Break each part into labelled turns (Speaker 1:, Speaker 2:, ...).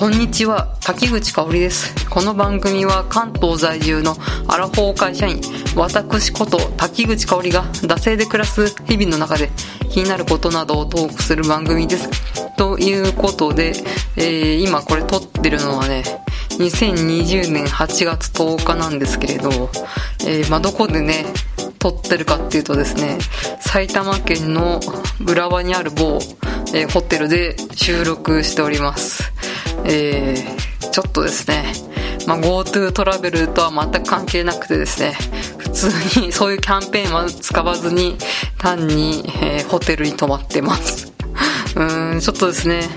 Speaker 1: こんにちは。滝口香織です。この番組は関東在住のアラフォー会社員私こと滝口香織が惰性で暮らす日々の中で気になることなどをトークする番組です。ということで、えー、今これ撮ってるのはね2020年8月10日なんですけれど、えー、まあ、どこでね撮ってるかっていうとですね埼玉県の浦和にある某、えー、ホテルで収録しております。えー、ちょっとですね、まあ、GoTo トラベルとは全く関係なくてですね、普通に そういうキャンペーンは使わずに単に、えー、ホテルに泊まってます。うーん、ちょっとですね、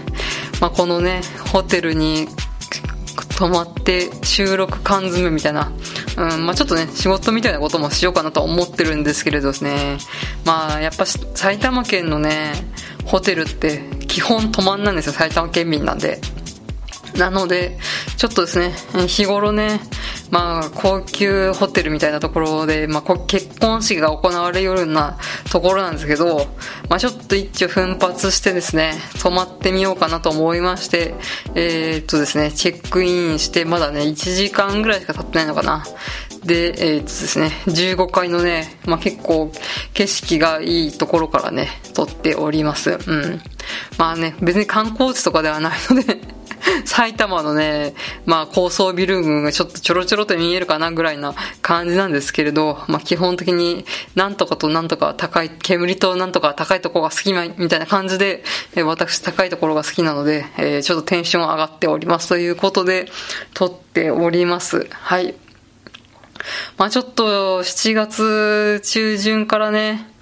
Speaker 1: まあ、このね、ホテルに泊まって収録缶詰みたいな、うんまあ、ちょっとね仕事みたいなこともしようかなとは思ってるんですけれどですねまあやっぱ埼玉県のねホテルって基本泊まんないんですよ埼玉県民なんでなので、ちょっとですね、日頃ね、まあ、高級ホテルみたいなところで、まあ、結婚式が行われるようなところなんですけど、まあ、ちょっと一応奮発してですね、泊まってみようかなと思いまして、えー、っとですね、チェックインして、まだね、1時間ぐらいしか経ってないのかな。で、えー、っとですね、15階のね、まあ、結構景色がいいところからね、撮っております。うん。まあね、別に観光地とかではないので 埼玉のね、まあ高層ビル群がちょっとちょろちょろと見えるかなぐらいな感じなんですけれど、まあ基本的になんとかとなんとか高い、煙となんとか高いところが好きみたいな感じで、え私高いところが好きなので、えー、ちょっとテンション上がっておりますということで、撮っております。はい。まあちょっと7月中旬からね、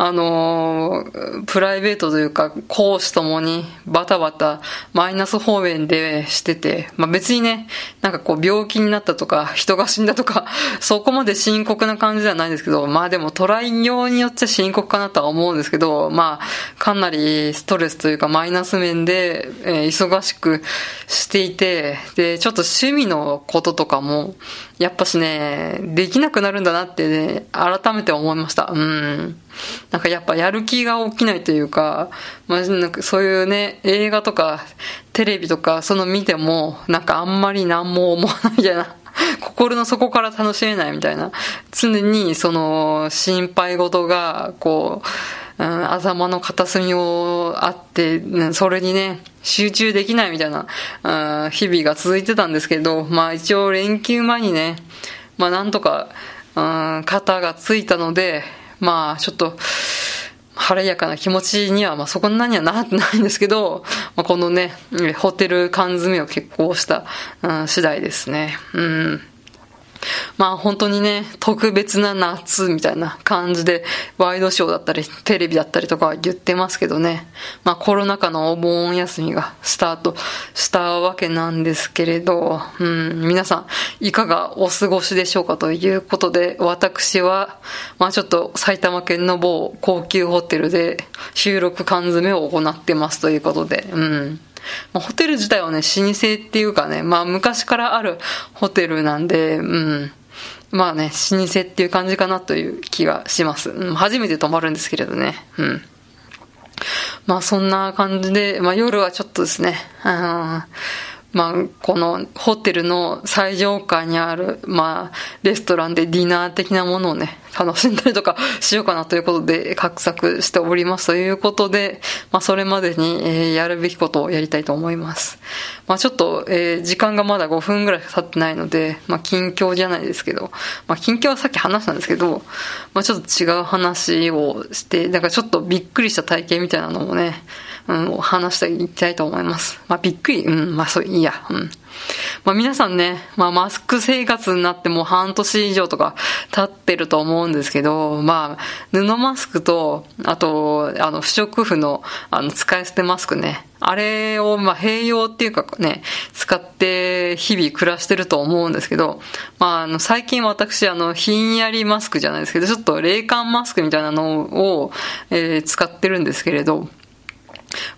Speaker 1: あのー、プライベートというか、講師ともにバタバタマイナス方面でしてて、まあ、別にね、なんかこう病気になったとか、人が死んだとか、そこまで深刻な感じではないんですけど、まあでもトライ用によっちゃ深刻かなとは思うんですけど、まあ、かなりストレスというかマイナス面で、えー、忙しくしていて、で、ちょっと趣味のこととかも、やっぱしね、できなくなるんだなってね、改めて思いました。うん。なんかやっぱやる気が起きないというか、まあ、なんかそういうね、映画とかテレビとかその見ても、なんかあんまり何も思わないみたいな。心の底から楽しめないみたいな。常にその心配事が、こう、うん、頭の片隅をあって、それにね、集中できないみたいな、うん、日々が続いてたんですけど、まあ一応連休前にね、まあなんとか、うん、肩がついたので、まあちょっと、晴れやかな気持ちには、まあそこなにはなってないんですけど、まあ、このね、ホテル缶詰を結構した、うん、次第ですね。うん。まあ本当にね、特別な夏みたいな感じで、ワイドショーだったり、テレビだったりとか言ってますけどね。まあコロナ禍のお盆休みがスタートしたわけなんですけれど、うん、皆さんいかがお過ごしでしょうかということで、私は、まあちょっと埼玉県の某高級ホテルで収録缶詰を行ってますということで、うん。まあ、ホテル自体はね、老舗っていうかね、まあ昔からあるホテルなんで、うん。まあね、老舗っていう感じかなという気がします。うん、初めて泊まるんですけれどね。うん。まあそんな感じで、まあ夜はちょっとですね、うんまあ、このホテルの最上階にある、まあ、レストランでディナー的なものをね、楽しんだりとかしようかなということで、画策しておりますということで、まあ、それまでに、えー、やるべきことをやりたいと思います。まあ、ちょっと、えー、時間がまだ5分ぐらい経ってないので、まあ、近況じゃないですけど、まあ、近況はさっき話したんですけど、まあ、ちょっと違う話をして、だかちょっとびっくりした体験みたいなのもね、うん、お話していきたいと思います。まあ、びっくり、うん、まあ、そう、いいや、うん。まあ、皆さんね、まあ、マスク生活になってもう半年以上とか経ってると思うんですけど、まあ、布マスクと、あと、あの、不織布の、あの、使い捨てマスクね、あれを、まあ、併用っていうかね、使って日々暮らしてると思うんですけど、まあ、あの、最近私、あの、ひんやりマスクじゃないですけど、ちょっと冷感マスクみたいなのを、えー、使ってるんですけれど、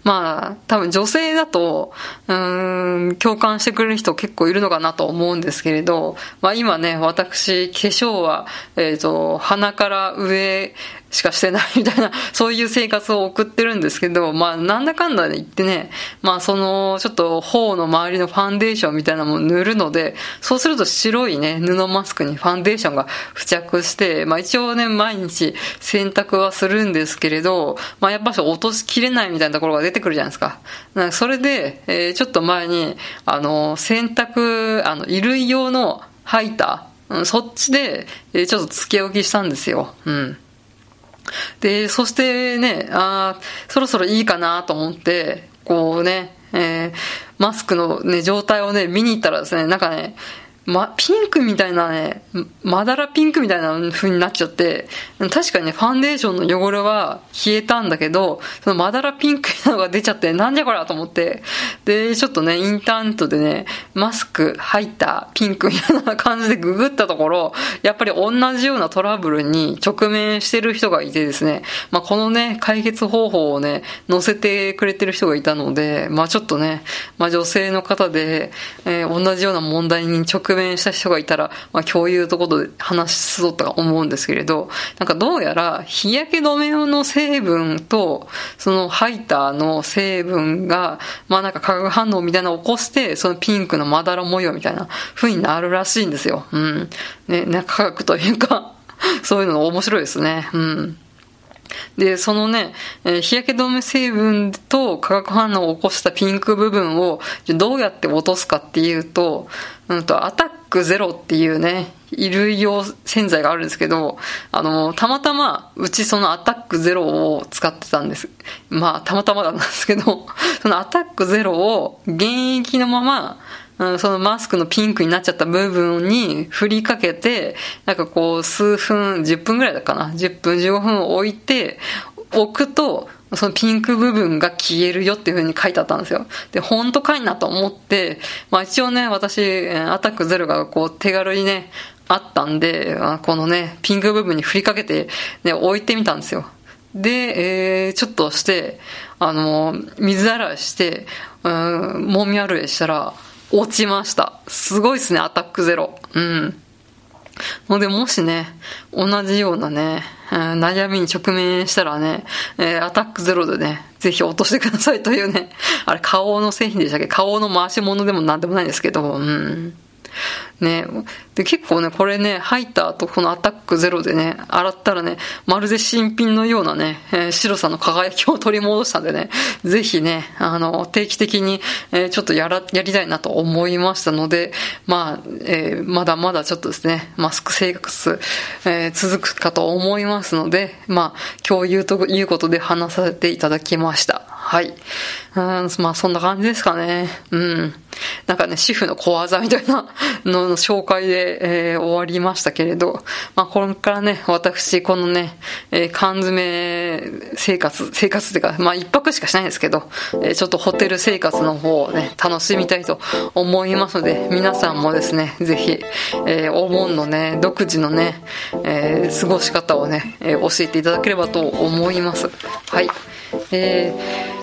Speaker 1: まあ、多分女性だと、うん、共感してくれる人結構いるのかなと思うんですけれど、まあ今ね、私、化粧は、えっ、ー、と、鼻から上しかしてないみたいな、そういう生活を送ってるんですけど、まあ、なんだかんだ言ってね、まあ、その、ちょっと、頬の周りのファンデーションみたいなもの塗るので、そうすると白いね、布マスクにファンデーションが付着して、まあ、一応ね、毎日洗濯はするんですけれど、まあ、やっぱし落としきれないみたいなところが出てくるじゃないですか。かそれで、えー、ちょっと前に、あの、洗濯、あの、衣類用のハイター、うん、そっちで、えー、ちょっと付け置きしたんですよ。うん。で、そしてね、あそろそろいいかなと思って、こうね、えー、マスクのね、状態をね、見に行ったらですね、なんかね、ま、ピンクみたいなね、まだらピンクみたいな風になっちゃって、確かにね、ファンデーションの汚れは消えたんだけど、そのまだらピンクなのが出ちゃって、なんじゃこれと思って、で、ちょっとね、インターネットでね、マスク入ったピンクみたいな感じでググったところ、やっぱり同じようなトラブルに直面してる人がいてですね、まあ、このね、解決方法をね、載せてくれてる人がいたので、まあ、ちょっとね、まあ、女性の方で、えー、同じような問題に直面した人がいたら、まあ、共有とことで話しそうとか思うんですけれど、なんかどうやら日焼け止め用の成分と、そのハイターの成分が、まあなんか化学反応みたいなのを起こして、そのピンクのまだら模様みたいな風になるらしいんですよ。うん。ね、ね科学というかそういうの面白いですね。うん。で、そのね、え、日焼け止め成分と化学反応を起こしたピンク部分をどうやって落とすかっていうと、うんと、アタックゼロっていうね、衣類用洗剤があるんですけど、あの、たまたま、うちそのアタックゼロを使ってたんです。まあ、たまたまなんですけど、そのアタックゼロを原液のまま、そのマスクのピンクになっちゃった部分に振りかけて、なんかこう数分、10分ぐらいだかな。10分、15分置いて、置くと、そのピンク部分が消えるよっていう風に書いてあったんですよ。で、本当かいなと思って、まあ一応ね、私、アタックゼロがこう手軽にね、あったんで、このね、ピンク部分に振りかけて、ね、置いてみたんですよ。で、えー、ちょっとして、あの、水洗いして、うん、もみ洗いしたら、落ちました。すごいっすね、アタックゼロ。うん。ので、もしね、同じようなね、うん、悩みに直面したらね、えー、アタックゼロでね、ぜひ落としてくださいというね、あれ、顔の製品でしたっけ？顔の回し物でもなんでもないんですけど、うん。ね。で、結構ね、これね、入った後、このアタックゼロでね、洗ったらね、まるで新品のようなね、えー、白さの輝きを取り戻したんでね、ぜひね、あの、定期的に、えー、ちょっとやら、やりたいなと思いましたので、まあ、えー、まだまだちょっとですね、マスク生活、え続くかと思いますので、まあ、共有ということで話させていただきました。はい。うん、まあそんな感じですかね。うん。なんかね、主婦の小技みたいなのの紹介で、えー、終わりましたけれど、まあこれからね、私、このね、えー、缶詰生活、生活っていうか、まあ一泊しかしないんですけど、えー、ちょっとホテル生活の方をね、楽しみたいと思いますので、皆さんもですね、ぜひ、えー、お盆のね、独自のね、えー、過ごし方をね、えー、教えていただければと思います。はい。えー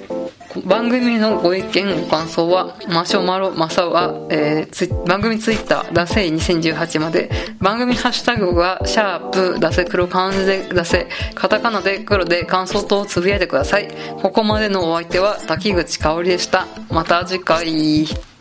Speaker 1: 番組のご意見、ご感想は、マシュマロ、マサは、えー、番組ツイッター、ダセイ2018まで、番組ハッシュタグは、シャープ、ダセ黒漢字でダセ、カタカナで黒で感想とつぶやいてください。ここまでのお相手は、滝口香織でした。また次回。